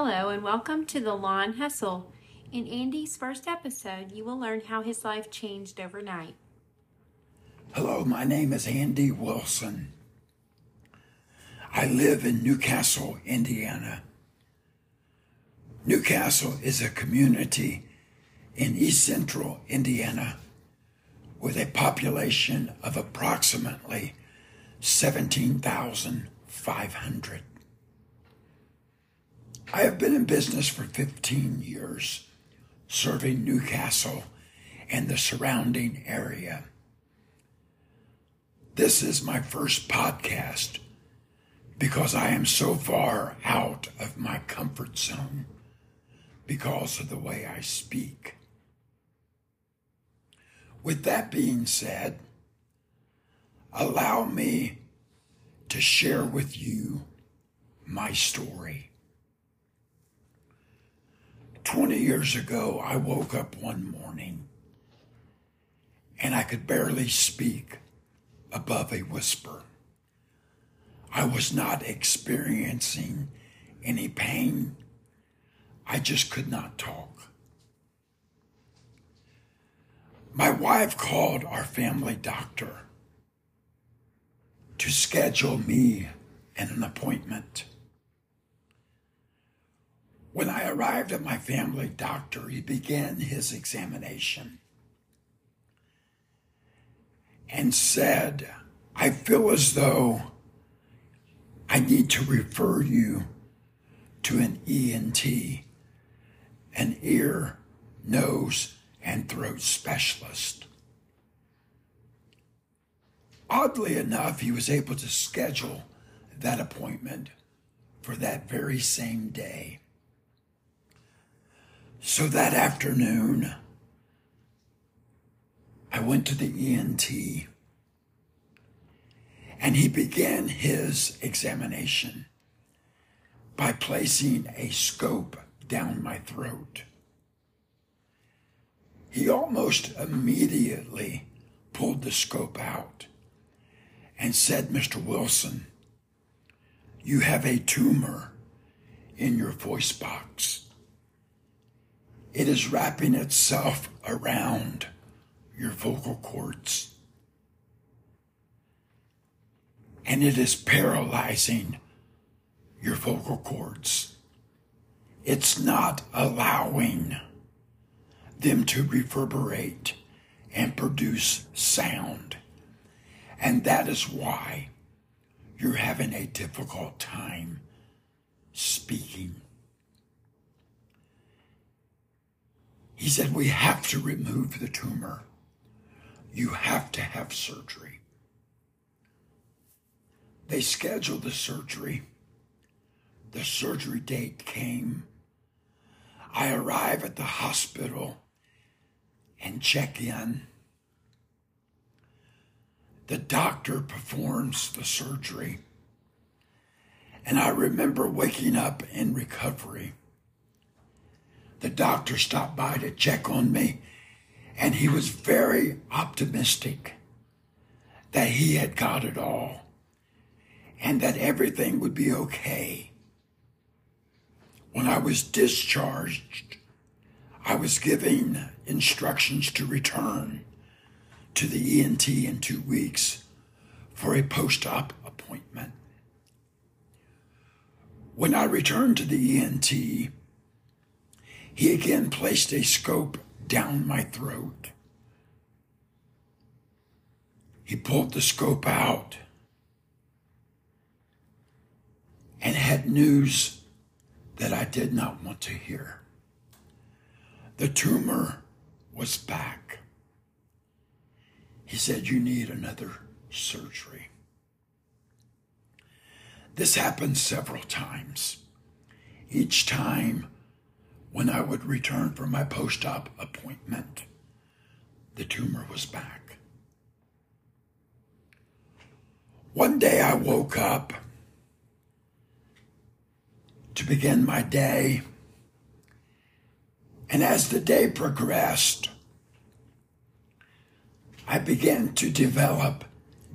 Hello, and welcome to the Lawn Hustle. In Andy's first episode, you will learn how his life changed overnight. Hello, my name is Andy Wilson. I live in New Castle, Indiana. New Castle is a community in east central Indiana with a population of approximately 17,500. I have been in business for 15 years, serving New Castle and the surrounding area. This is my first podcast because I am so far out of my comfort zone because of the way I speak. With that being said, allow me to share with you my story. 20 years ago, I woke up one morning and I could barely speak above a whisper. I was not experiencing any pain. I just could not talk. My wife called our family doctor to schedule me an appointment. When I arrived at my family doctor, he began his examination and said, I feel as though I need to refer you to an ENT, an ear, nose, and throat specialist. Oddly enough, he was able to schedule that appointment for that very same day. So that afternoon, I went to the ENT and he began his examination by placing a scope down my throat. He almost immediately pulled the scope out and said, Mr. Wilson, you have a tumor in your voice box. It is wrapping itself around your vocal cords. And it is paralyzing your vocal cords. It's not allowing them to reverberate and produce sound. And that is why you're having a difficult time speaking. He said, We have to remove the tumor. You have to have surgery. They scheduled the surgery. The surgery date came. I arrive at the hospital and check in. The doctor performs the surgery. And I remember waking up in recovery. The doctor stopped by to check on me, and he was very optimistic that he had got it all and that everything would be okay. When I was discharged, I was given instructions to return to the ENT in two weeks for a post op appointment. When I returned to the ENT, he again placed a scope down my throat. He pulled the scope out and had news that I did not want to hear. The tumor was back. He said, You need another surgery. This happened several times. Each time when I would return for my post op appointment, the tumor was back. One day I woke up to begin my day and as the day progressed, I began to develop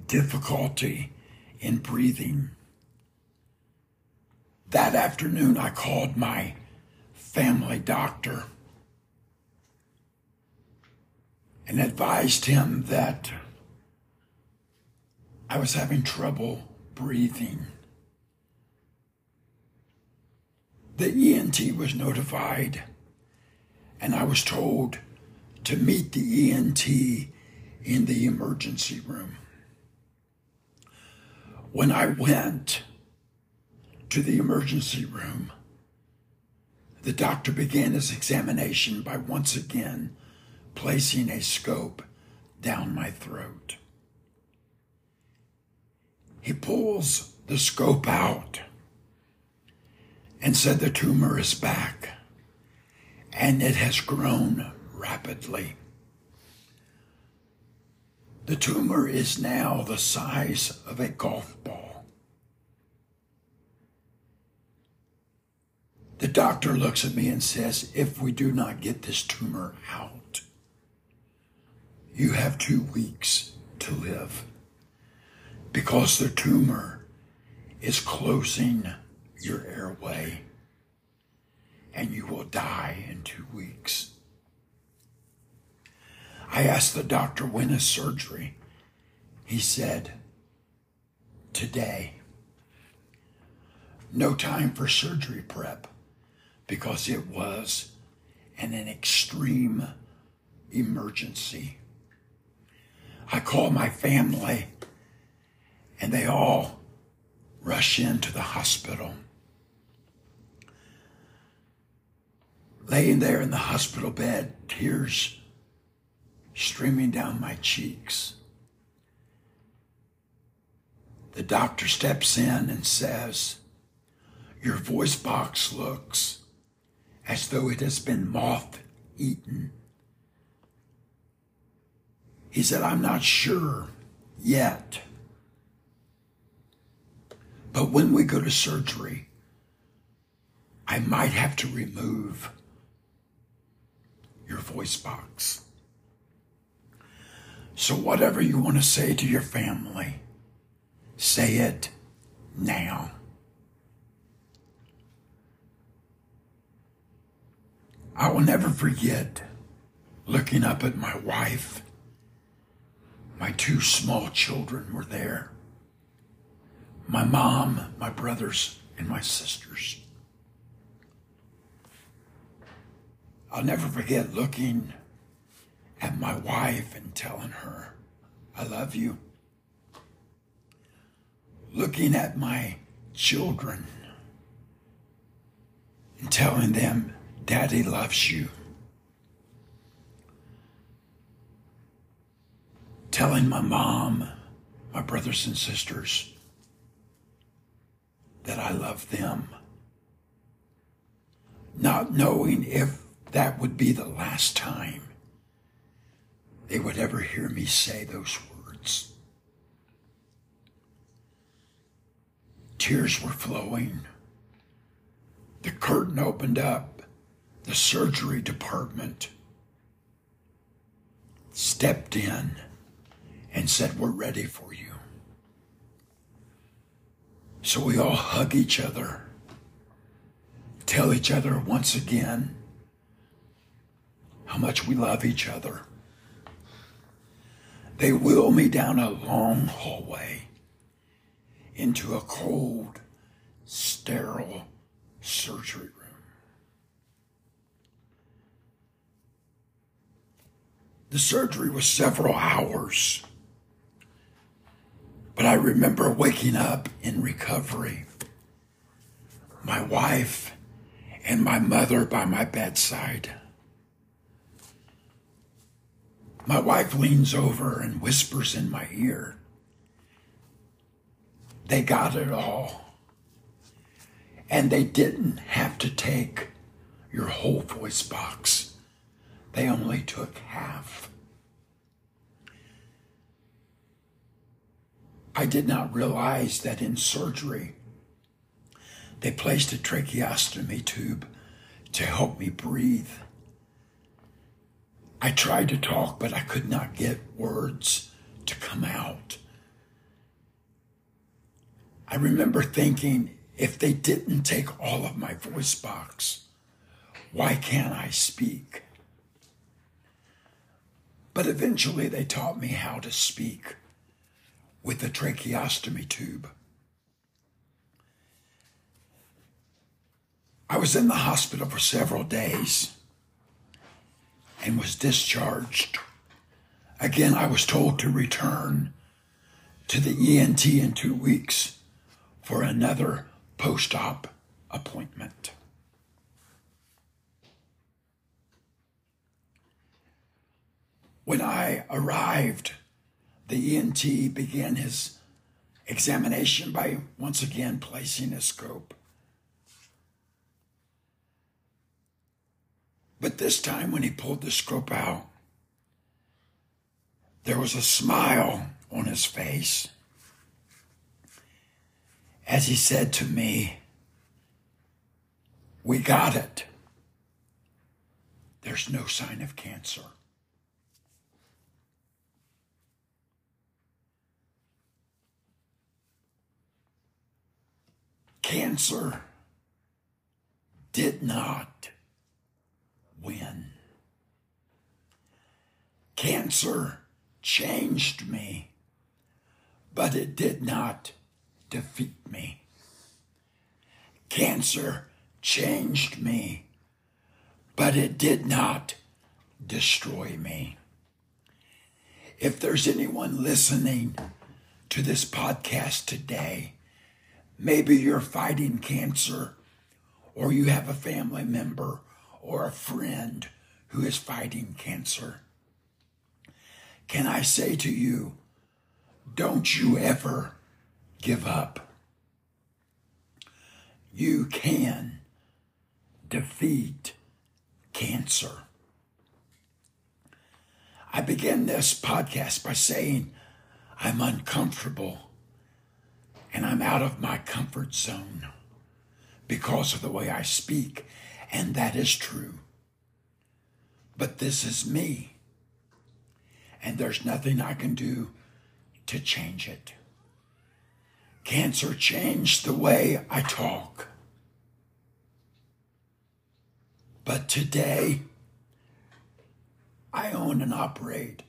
difficulty in breathing. That afternoon, I called my family doctor and advised him that I was having trouble breathing. The ENT was notified, and I was told to meet the ENT in the emergency room. When I went to the emergency room, the doctor began his examination by once again placing a scope down my throat. He pulls the scope out and said the tumor is back and it has grown rapidly. The tumor is now the size of a golf ball. The doctor looks at me and says, If we do not get this tumor out, you have two weeks to live because the tumor is closing your airway and you will die in two weeks. I asked the doctor when is surgery. He said, today. No time for surgery prep because it was an, an extreme emergency. I call my family and they all rush into the hospital. Laying there in the hospital bed, tears streaming down my cheeks. The doctor steps in and says, Your voice box looks as though it has been moth eaten. He said, I'm not sure yet. But when we go to surgery, I might have to remove your voice box. So, whatever you want to say to your family, say it now. I will never forget looking up at my wife. My two small children were there my mom, my brothers, and my sisters. I'll never forget looking at my wife and telling her, I love you. Looking at my children and telling them, Daddy loves you. Telling my mom, my brothers and sisters, that I love them. Not knowing if that would be the last time they would ever hear me say those words. Tears were flowing. The curtain opened up. The surgery department stepped in and said, We're ready for you. So we all hug each other, tell each other once again how much we love each other. They wheel me down a long hallway into a cold, sterile surgery room. The surgery was several hours, but I remember waking up in recovery. My wife and my mother by my bedside. My wife leans over and whispers in my ear, They got it all. And they didn't have to take your whole voice box, they only took half. I did not realize that in surgery, they placed a tracheostomy tube to help me breathe. I tried to talk, but I could not get words to come out. I remember thinking if they didn't take all of my voice box, why can't I speak? But eventually they taught me how to speak with the tracheostomy tube. I was in the hospital for several days and was discharged. Again, I was told to return to the ENT in two weeks for another post op appointment. When I arrived, the ENT began his examination by once again placing a scope. But this time, when he pulled the scope out, there was a smile on his face as he said to me, We got it. There's no sign of cancer. Cancer did not win. Cancer changed me, but it did not defeat me. Cancer changed me, but it did not destroy me. If there's anyone listening to this podcast today, maybe you're fighting cancer, or you have a family member or a friend who is fighting cancer. Can I say to you, don't you ever give up. You can defeat cancer. I begin this podcast by saying I'm uncomfortable and I'm out of my comfort zone because of the way I speak, and that is true. But this is me, and there's nothing I can do to change it. Cancer changed the way I talk. But today, I own and operate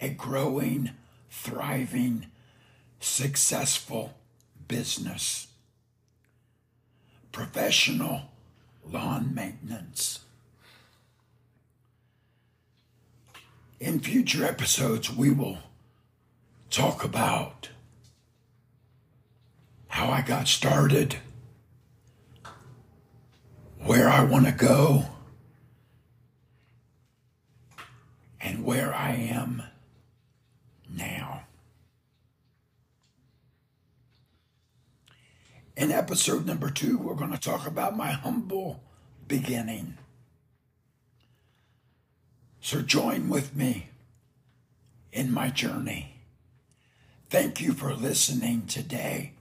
a growing, thriving, successful business. Professional lawn maintenance. In future episodes, we will talk about how I got started, where I want to go, and where I am now. In episode number two, we're going to talk about my humble beginning. So join with me in my journey. Thank you for listening today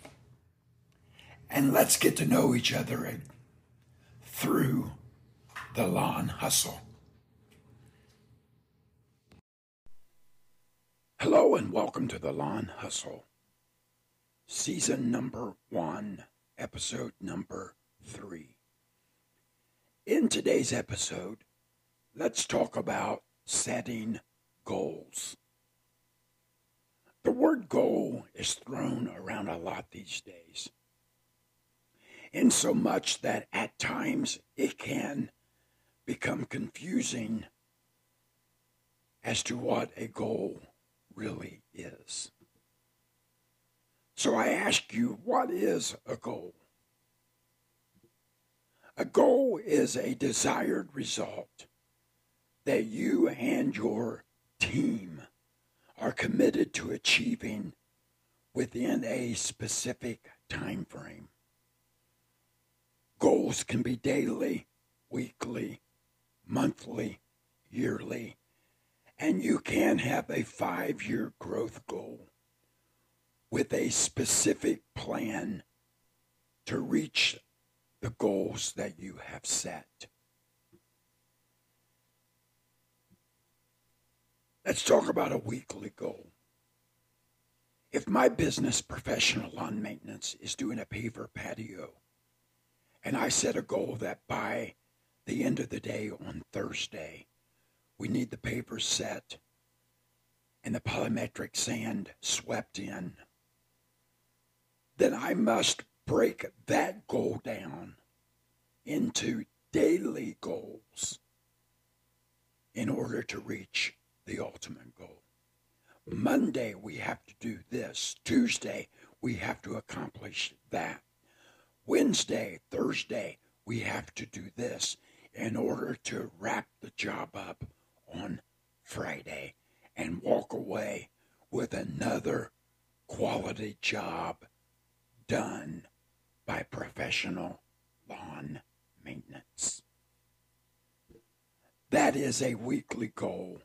and let's get to know each other through the lawn hustle. Hello, and welcome to the Lawn Hustle, season number one, episode number three. In today's episode, let's talk about setting goals. The word goal is thrown around a lot these days in so much that at times it can become confusing as to what a goal really is. So I ask you, what is a goal? A goal is a desired result that you and your team are committed to achieving within a specific time frame. Goals can be daily, weekly, monthly, yearly, and you can have a five year growth goal with a specific plan to reach the goals that you have set. Let's talk about a weekly goal. If my business, professional lawn maintenance, is doing a paver patio, and I set a goal that by the end of the day on Thursday, we need the pavers set and the polymeric sand swept in, then I must break that goal down into daily goals in order to reach the ultimate goal. Monday, we have to do this. Tuesday, we have to accomplish that. Wednesday, Thursday, we have to do this in order to wrap the job up on Friday and walk away with another quality job done by professional lawn maintenance. That is a weekly goal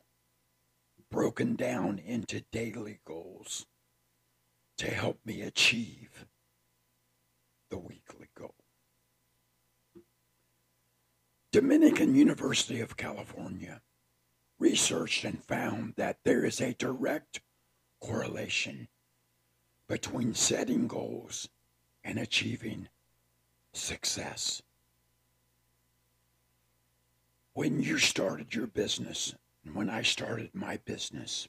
broken down into daily goals to help me achieve the weekly goal. Dominican University of California researched and found that there is a direct correlation between setting goals and achieving success. When you started your business, and when I started my business,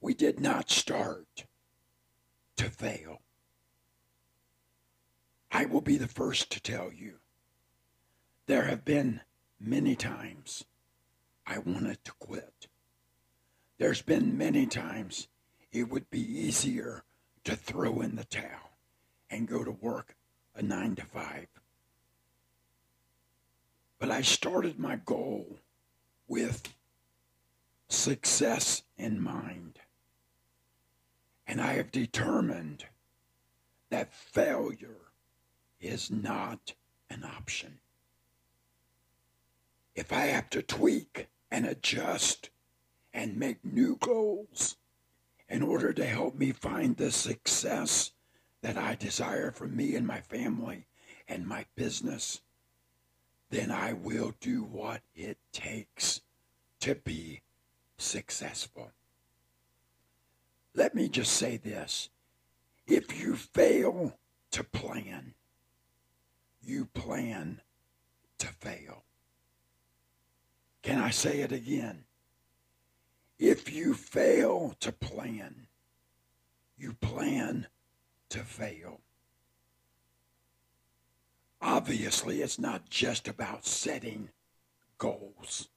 we did not start to fail. I will be the first to tell you there have been many times I wanted to quit. There's been many times it would be easier to throw in the towel and go to work a nine to five. But I started my goal with success in mind. And I have determined that failure is not an option. If I have to tweak and adjust and make new goals in order to help me find the success that I desire for me and my family and my business, then I will do what it takes to be successful. Let me just say this. If you fail to plan, you plan to fail. Can I say it again? If you fail to plan, you plan to fail. Obviously, it's not just about setting goals.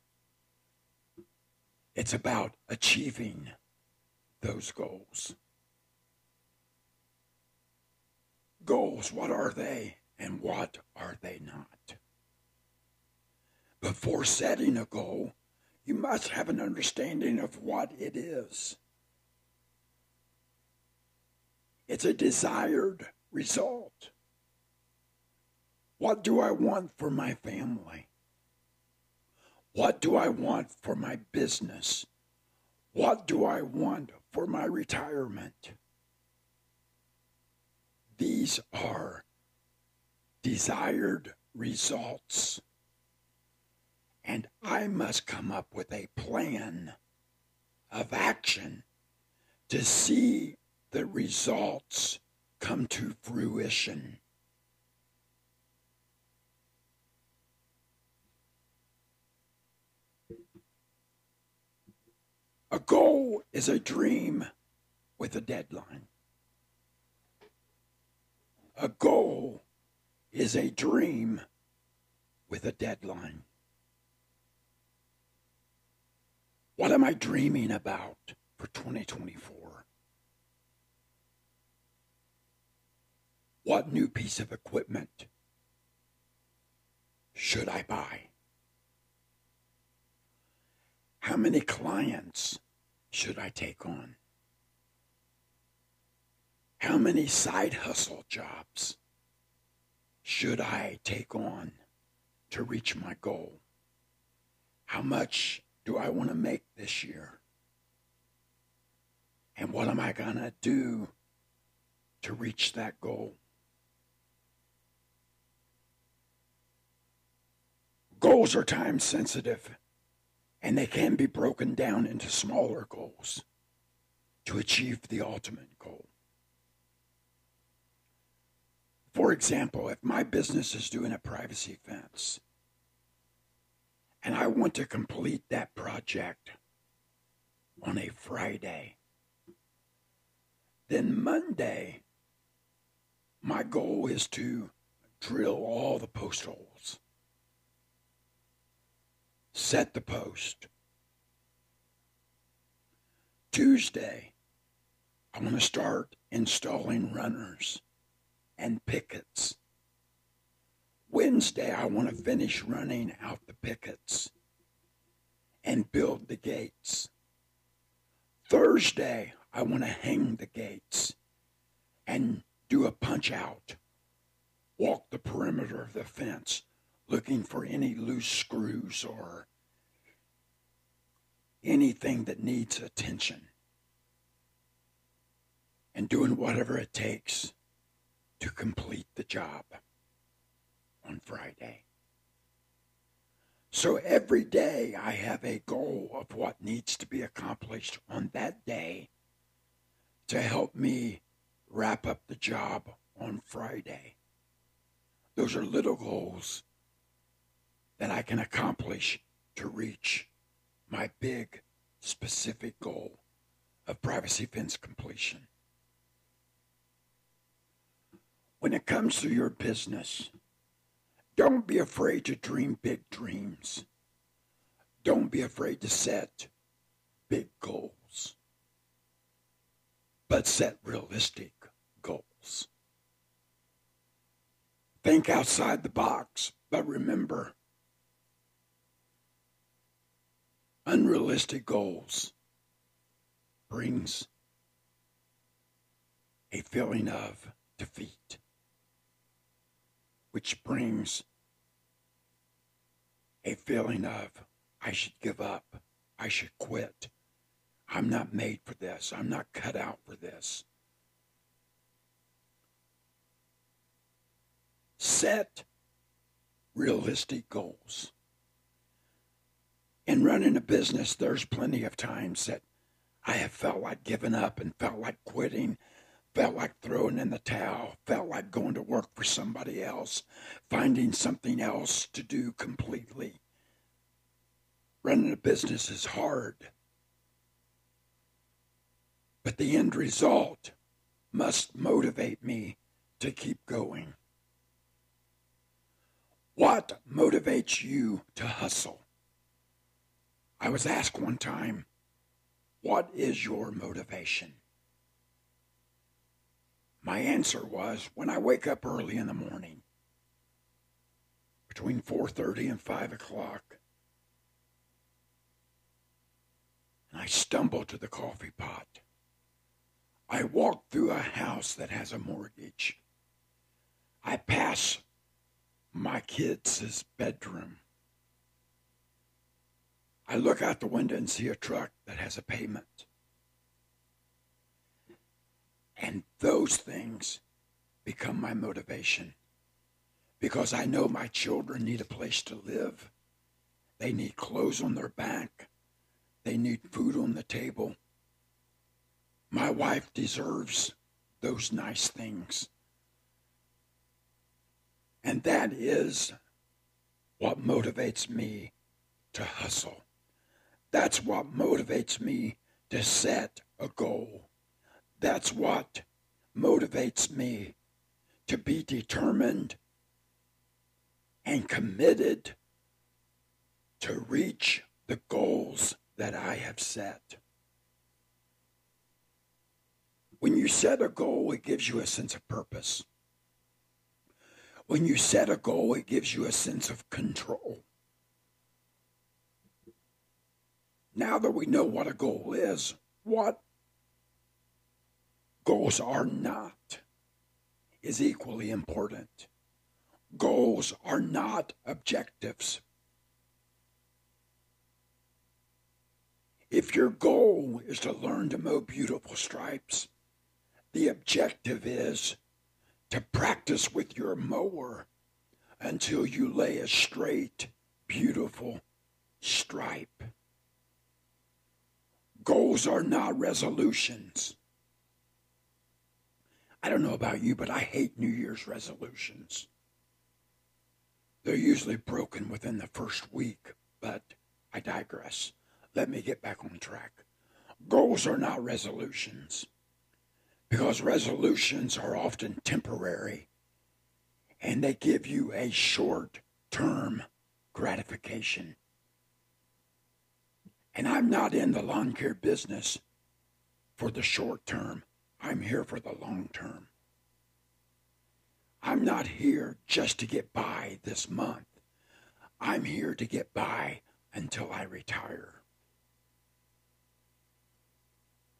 It's about achieving those goals. Goals, what are they and what are they not? Before setting a goal, you must have an understanding of what it is. It's a desired result. What do I want for my family? What do I want for my business? What do I want for my retirement? These are desired results. And I must come up with a plan of action to see the results come to fruition. A goal is a dream with a deadline. A goal is a dream with a deadline. What am I dreaming about for 2024? What new piece of equipment should I buy? How many clients should I take on? How many side hustle jobs should I take on to reach my goal? How much do I want to make this year? And what am I going to do to reach that goal? Goals are time sensitive and they can be broken down into smaller goals. to achieve the ultimate goal. For example, if my business is doing a privacy fence and I want to complete that project on a Friday, then Monday, my goal is to drill all the post holes, set the post. Tuesday, I want to start installing runners and pickets. Wednesday, I want to finish running out the pickets and build the gates. Thursday, I want to hang the gates and do a punch out, walk the perimeter of the fence looking for any loose screws or anything that needs attention. And doing whatever it takes to complete the job on Friday. So every day I have a goal of what needs to be accomplished on that day to help me wrap up the job on Friday. Those are little goals that I can accomplish to reach my big specific goal of privacy fence completion. When it comes to your business, don't be afraid to dream big dreams. Don't be afraid to set big goals, but set realistic goals. Think outside the box, but remember unrealistic goals brings a feeling of defeat which brings a feeling of, I should give up. I should quit. I'm not made for this. I'm not cut out for this. Set realistic goals. In running a business, there's plenty of times that I have felt like giving up and felt like quitting felt like throwing in the towel, felt like going to work for somebody else, finding something else to do completely. Running a business is hard. But the end result must motivate me to keep going. What motivates you to hustle? I was asked one time, what is your motivation? My answer was when I wake up early in the morning, between 4.30 and 5 o'clock, and I stumble to the coffee pot. I walk through a house that has a mortgage. I pass my kids' bedroom. I look out the window and see a truck that has a payment. And those things become my motivation because I know my children need a place to live. They need clothes on their back. They need food on the table. My wife deserves those nice things. And that is what motivates me to hustle. That's what motivates me to set a goal. That's what motivates me to be determined and committed to reach the goals that I have set. When you set a goal, it gives you a sense of purpose. When you set a goal, it gives you a sense of control. Now that we know what a goal is, what goals are not is equally important. Goals are not objectives. If your goal is to learn to mow beautiful stripes, the objective is to practice with your mower until you lay a straight, beautiful stripe. Goals are not resolutions. I don't know about you, but I hate New Year's resolutions. They're usually broken within the first week, but I digress. Let me get back on track. Goals are not resolutions because resolutions are often temporary and they give you a short term gratification. And I'm not in the lawn care business for the short term. I'm here for the long term. I'm not here just to get by this month. I'm here to get by until I retire.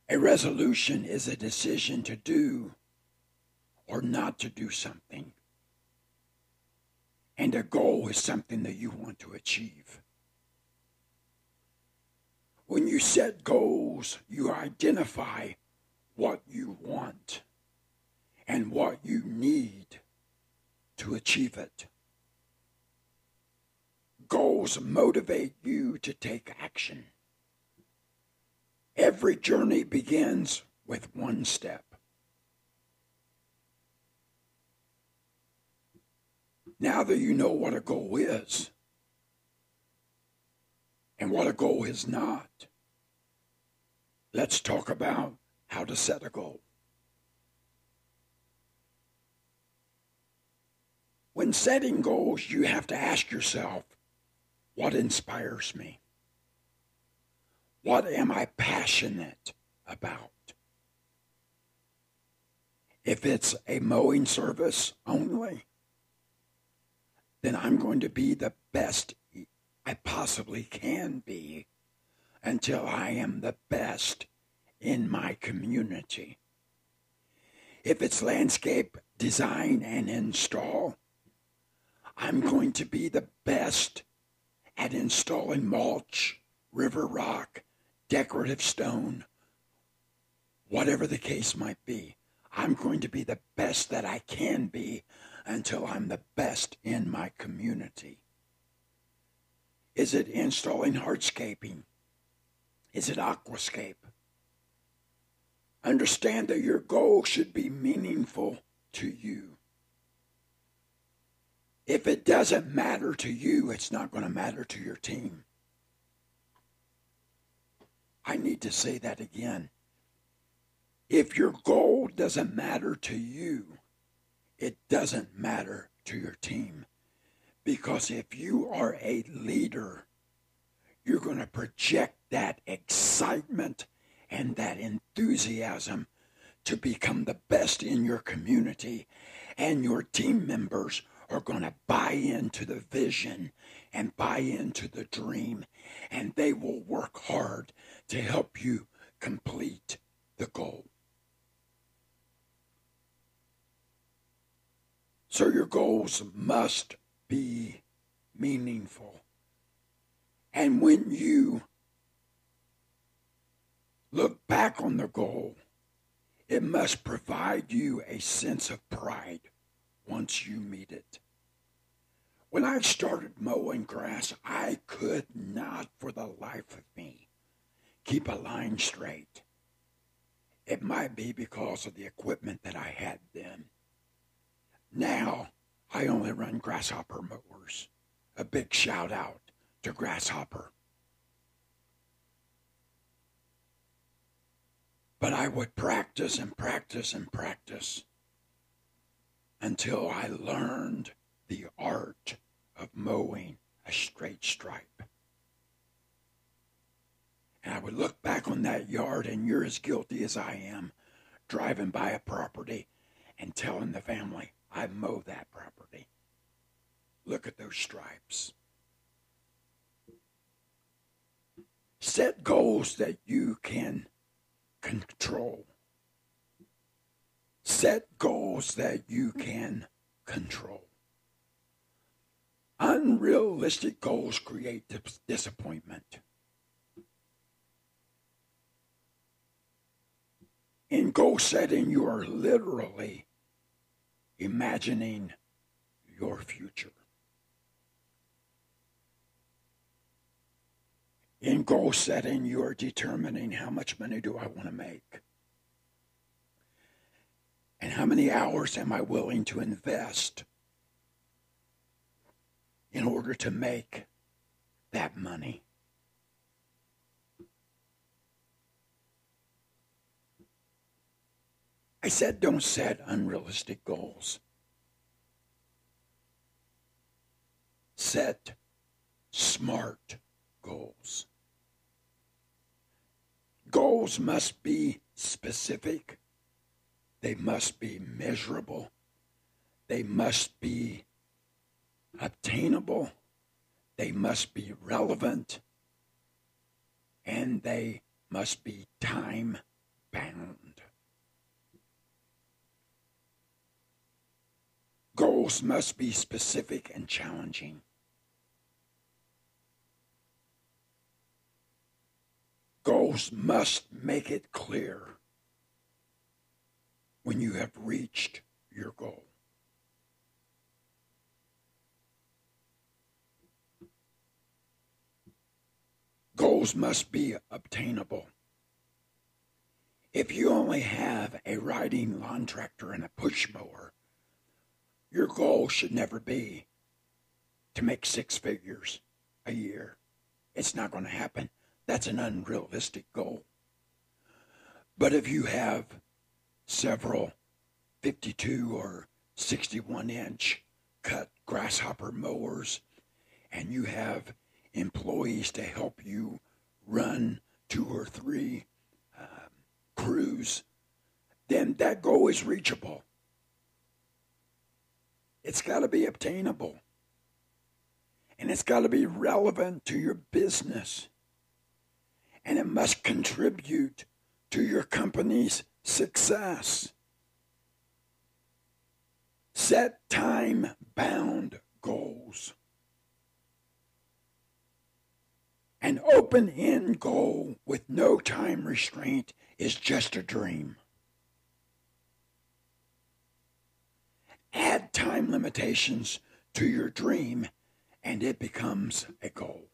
A resolution is a decision to do or not to do something. And a goal is something that you want to achieve. When you set goals, you identify what you want and what you need to achieve it. Goals motivate you to take action. Every journey begins with one step. Now that you know what a goal is, and what a goal is not. Let's talk about how to set a goal. When setting goals, you have to ask yourself, what inspires me? What am I passionate about? If it's a mowing service only, then I'm going to be the best I possibly can be until I am the best in my community. If it's landscape design and install, I'm going to be the best at installing mulch, river rock, decorative stone, whatever the case might be. I'm going to be the best that I can be until I'm the best in my community. Is it installing hardscaping? Is it aquascape? Understand that your goal should be meaningful to you. If it doesn't matter to you, it's not going to matter to your team. I need to say that again. If your goal doesn't matter to you, it doesn't matter to your team. Because if you are a leader, you're going to project that excitement and that enthusiasm to become the best in your community. And your team members are going to buy into the vision and buy into the dream. And they will work hard to help you complete the goal. So your goals must be meaningful. And when you look back on the goal, it must provide you a sense of pride once you meet it. When I started mowing grass, I could not for the life of me keep a line straight. It might be because of the equipment that I had then. Now, I only run grasshopper mowers. A big shout out to Grasshopper. But I would practice and practice and practice until I learned the art of mowing a straight stripe. And I would look back on that yard, and you're as guilty as I am, driving by a property and telling the family, I mow that property. Look at those stripes. Set goals that you can control. Set goals that you can control. Unrealistic goals create disappointment. In goal setting, you are literally imagining your future. In goal setting, you are determining how much money do I want to make? And how many hours am I willing to invest in order to make that money? I said don't set unrealistic goals. Set smart goals. Goals must be specific. They must be measurable. They must be obtainable. They must be relevant. And they must be time bound. Goals must be specific and challenging. Goals must make it clear when you have reached your goal. Goals must be obtainable. If you only have a riding lawn tractor and a push mower, your goal should never be to make six figures a year. It's not going to happen. That's an unrealistic goal. But if you have several 52 or 61 inch cut grasshopper mowers and you have employees to help you run two or three um, crews, then that goal is reachable. It's got to be obtainable. And it's got to be relevant to your business. And it must contribute to your company's success. Set time bound goals. An open end goal with no time restraint is just a dream. Add time limitations to your dream, and it becomes a goal.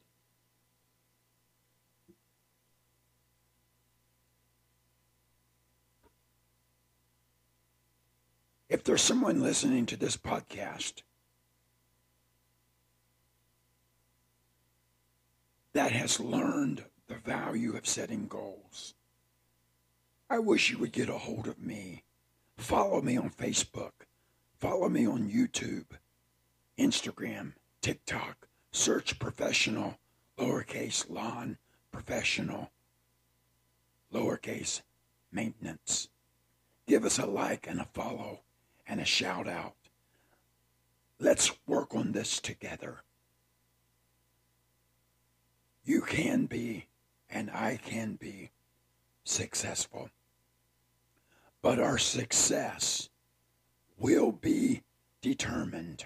If there's someone listening to this podcast that has learned the value of setting goals, I wish you would get a hold of me. Follow me on Facebook Follow me on YouTube, Instagram, TikTok. Search professional, lowercase lawn, professional, lowercase maintenance. Give us a like and a follow and a shout out. Let's work on this together. You can be, and I can be, successful. But our success will be determined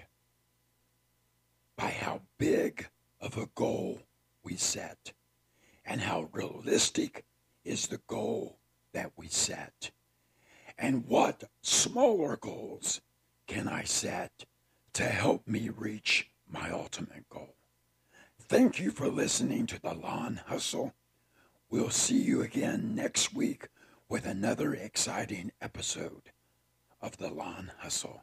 by how big of a goal we set and how realistic is the goal that we set. And what smaller goals can I set to help me reach my ultimate goal? Thank you for listening to the Lawn Hustle. We'll see you again next week with another exciting episode of the lawn hustle.